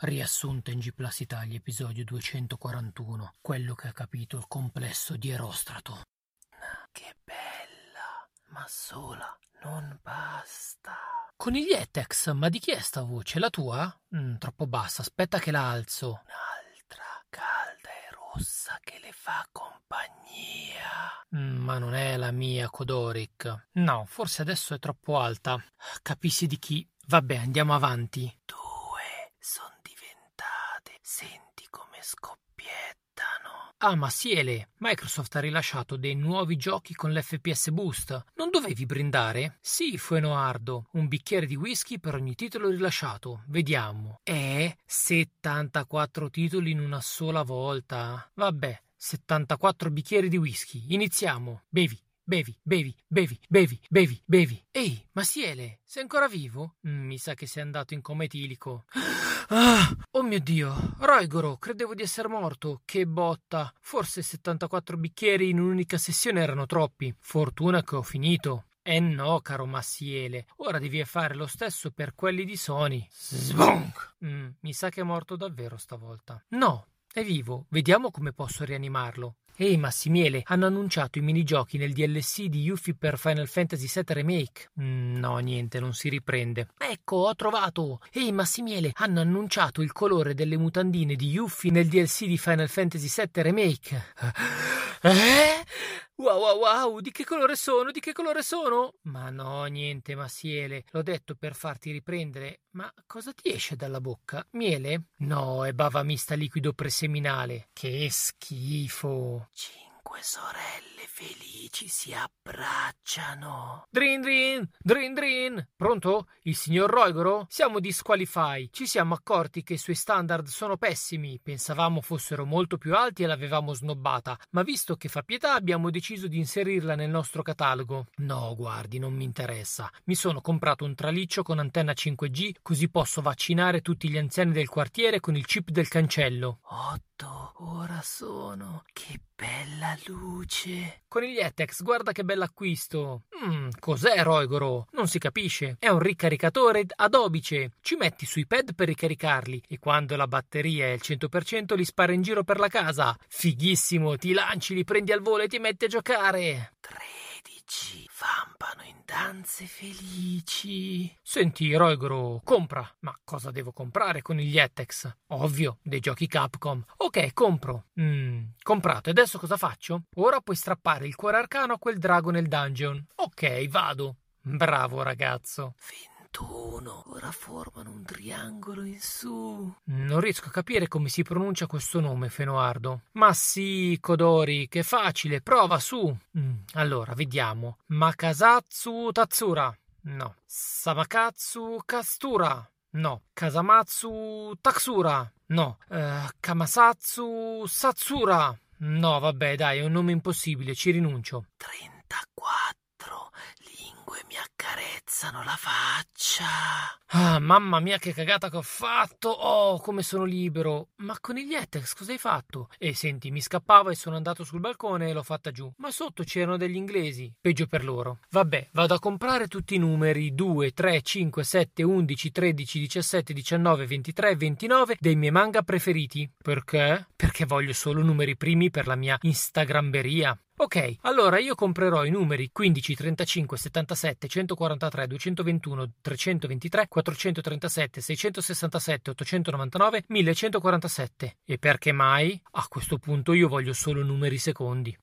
Riassunto in G Plus Italia, episodio 241, quello che ha capito il complesso di Erostrato. Che bella, ma sola, non basta. Coniglietex, ma di chi è sta voce? La tua? Mm, troppo bassa, aspetta che la alzo. Un'altra calda e rossa che le fa compagnia. Mm, ma non è la mia, Codoric. No, forse adesso è troppo alta. Capisci di chi? Vabbè, andiamo avanti. Due sono diventate. Senti come scoppiettano. Ah, ma Siele, Microsoft ha rilasciato dei nuovi giochi con l'FPS Boost. Non dovevi brindare? Sì, Fuenoardo. Un bicchiere di whisky per ogni titolo rilasciato. Vediamo. Eh, 74 titoli in una sola volta. Vabbè, 74 bicchieri di whisky. Iniziamo. Bevi. Bevi, bevi, bevi, bevi, bevi, bevi. Ehi, Masiele, sei ancora vivo? Mm, mi sa che sei andato in coma etilico. Ah, oh mio Dio, Roigoro, credevo di essere morto. Che botta. Forse 74 bicchieri in un'unica sessione erano troppi. Fortuna che ho finito. Eh no, caro Massiele, ora devi fare lo stesso per quelli di Sony. Sbonk! Mm, mi sa che è morto davvero stavolta. No, è vivo. Vediamo come posso rianimarlo. Ehi Massimiele, hanno annunciato i minigiochi nel DLC di Yuffie per Final Fantasy VII Remake. Mm, no, niente, non si riprende. Ecco, ho trovato! Ehi Massimiele, hanno annunciato il colore delle mutandine di Yuffie nel DLC di Final Fantasy VII Remake. Eh? Wow, wow, wow, di che colore sono? Di che colore sono? Ma no, niente, Massiele. L'ho detto per farti riprendere. Ma cosa ti esce dalla bocca? Miele? No, è bava mista liquido preseminale. Che schifo. Cinque sorelle felici si abbracciano. Drin drin, drin drin. Pronto? Il signor Roigoro? Siamo di Squalify. Ci siamo accorti che i suoi standard sono pessimi. Pensavamo fossero molto più alti e l'avevamo snobbata, ma visto che fa pietà abbiamo deciso di inserirla nel nostro catalogo. No, guardi, non mi interessa. Mi sono comprato un traliccio con antenna 5G così posso vaccinare tutti gli anziani del quartiere con il chip del cancello. Otto, ora sono. Che bella luce. Coniglietex, guarda che bell'acquisto. Mmm, cos'è Roigoro? Non si capisce. È un ricaricatore ad obice. Ci metti sui pad per ricaricarli e quando la batteria è al 100% li spara in giro per la casa. Fighissimo, ti lanci, li prendi al volo e ti metti a giocare. 13 vampano in danze felici. Senti, Roigoro, compra. Ma cosa devo comprare con il Yetex? Ovvio, dei giochi Capcom. Ok, compro. Mmm, comprato. E adesso cosa faccio? Ora puoi strappare il cuore arcano a quel drago nel dungeon. Ok, vado. Bravo ragazzo. 21. Ora formano un triangolo in su. Non riesco a capire come si pronuncia questo nome, Fenoardo. Ma sì, Kodori, che facile, prova su. Mm, allora, vediamo. Makasatsu Tatsura. No. Samakatsu Kastura. No. Kazamatsu Taksura. No. Uh, Kamasatsu Satsura. No, vabbè, dai, è un nome impossibile, ci rinuncio. 34 lingue mi accarezzano la faccia. Ah, mamma mia, che cagata che ho fatto! Oh, come sono libero! Ma con il Yetex cosa hai fatto? E senti, mi scappavo e sono andato sul balcone e l'ho fatta giù. Ma sotto c'erano degli inglesi. Peggio per loro. Vabbè, vado a comprare tutti i numeri 2, 3, 5, 7, 11, 13, 17, 19, 23 e 29 dei miei manga preferiti. Perché? Perché voglio solo numeri primi per la mia Instagramberia. Ok, allora io comprerò i numeri 15, 35, 77, 143, 221, 323, 437, 667, 899, 1147. E perché mai? A questo punto io voglio solo numeri secondi.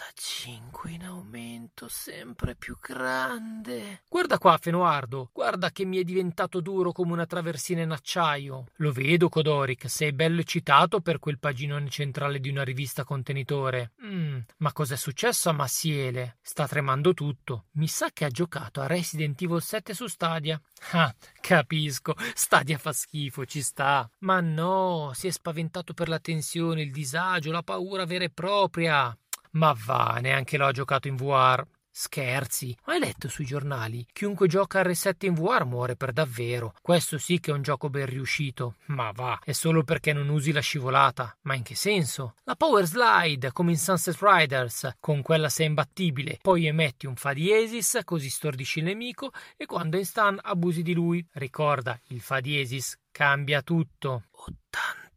55 in aumento, sempre più grande. Guarda qua, Fenoardo, guarda che mi è diventato duro come una traversina in acciaio. Lo vedo, Codoric, sei bello eccitato per quel paginone centrale di una rivista contenitore. Mm, ma cos'è successo a Massiele? Sta tremando tutto. Mi sa che ha giocato a Resident Evil 7 su Stadia. Ah, capisco, Stadia fa schifo, ci sta. Ma no, si è spaventato per la tensione, il disagio, la paura vera e propria. Ma va, neanche l'ho giocato in VR. Scherzi, hai letto sui giornali? Chiunque gioca a Reset in VR muore per davvero. Questo sì che è un gioco ben riuscito. Ma va, è solo perché non usi la scivolata. Ma in che senso? La Power Slide, come in Sunset Riders, con quella sei imbattibile. Poi emetti un fa diesis, così stordisci il nemico, e quando è in stun abusi di lui. Ricorda, il fa diesis cambia tutto.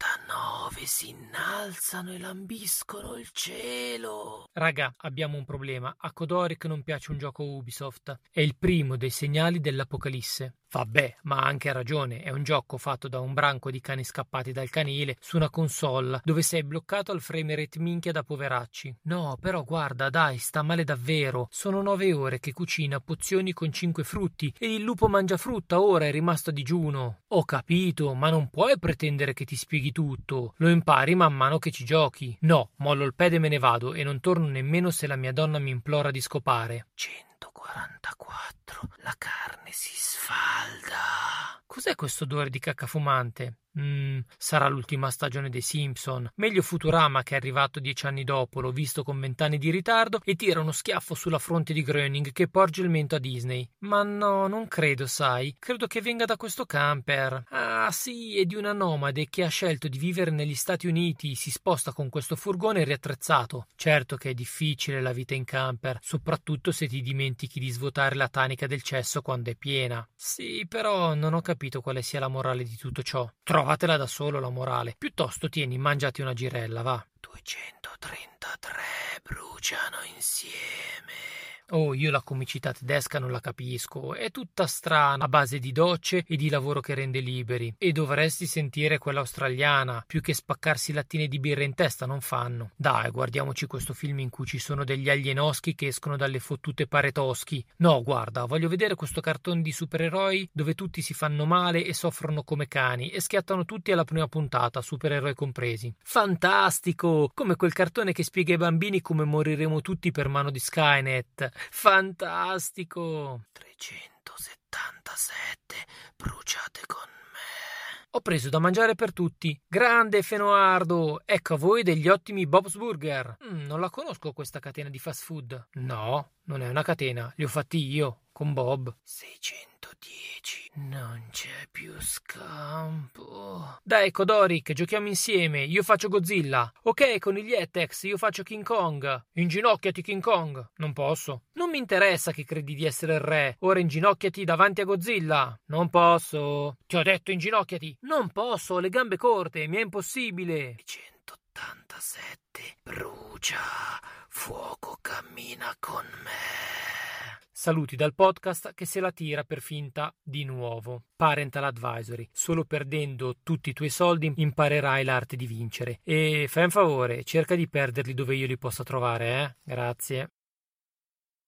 89 si innalzano e lambiscono il cielo. Raga, abbiamo un problema. A Kodoric non piace un gioco Ubisoft. È il primo dei segnali dell'Apocalisse. Vabbè, ma ha anche ragione, è un gioco fatto da un branco di cani scappati dal canile su una console dove sei bloccato al frame rate minchia da poveracci. No, però guarda, dai, sta male davvero. Sono nove ore che cucina pozioni con cinque frutti e il lupo mangia frutta, ora è rimasto a digiuno. Ho capito, ma non puoi pretendere che ti spieghi tutto. Lo impari man mano che ci giochi. No, mollo il pede e me ne vado e non torno nemmeno se la mia donna mi implora di scopare. 144. La carne si sfalda. Cos'è questo odore di cacca fumante? Mm, sarà l'ultima stagione dei Simpson. Meglio Futurama che è arrivato dieci anni dopo, l'ho visto con vent'anni di ritardo e tira uno schiaffo sulla fronte di Groening che porge il mento a Disney. Ma no, non credo, sai. Credo che venga da questo camper. Ah, sì, è di una nomade che ha scelto di vivere negli Stati Uniti. Si sposta con questo furgone riattrezzato. Certo che è difficile la vita in camper, soprattutto se ti dimentichi di svuotare la tanica del cesso quando è piena. Sì, però non ho capito quale sia la morale di tutto ciò. Trovatela da solo la morale. Piuttosto tieni, mangiati una girella, va. 233 bruciano insieme. Oh, io la comicità tedesca non la capisco, è tutta strana, a base di docce e di lavoro che rende liberi. E dovresti sentire quella australiana, più che spaccarsi lattine di birra in testa non fanno. Dai, guardiamoci questo film in cui ci sono degli alienoschi che escono dalle fottute paretoschi. No, guarda, voglio vedere questo cartone di supereroi dove tutti si fanno male e soffrono come cani e schiattano tutti alla prima puntata, supereroi compresi. Fantastico! Come quel cartone che spiega ai bambini come moriremo tutti per mano di Skynet. Fantastico! 377 bruciate con me. Ho preso da mangiare per tutti. Grande Fenoardo! Ecco a voi degli ottimi Bob's Burger. Mm, non la conosco questa catena di fast food. No, non è una catena, li ho fatti io, con Bob. 610. Non c'è più scampo. Dai, Kodoric, giochiamo insieme. Io faccio Godzilla. Ok, con gli Etex, io faccio King Kong. Inginocchiati, King Kong. Non posso. Non mi interessa che credi di essere il re. Ora inginocchiati davanti a Godzilla. Non posso. Ti ho detto inginocchiati. Non posso, ho le gambe corte, mi è impossibile. 187. Brucia. Fuoco cammina con me. Saluti dal podcast che se la tira per finta di nuovo. Parental Advisory. Solo perdendo tutti i tuoi soldi imparerai l'arte di vincere. E fai un favore, cerca di perderli dove io li possa trovare, eh? Grazie.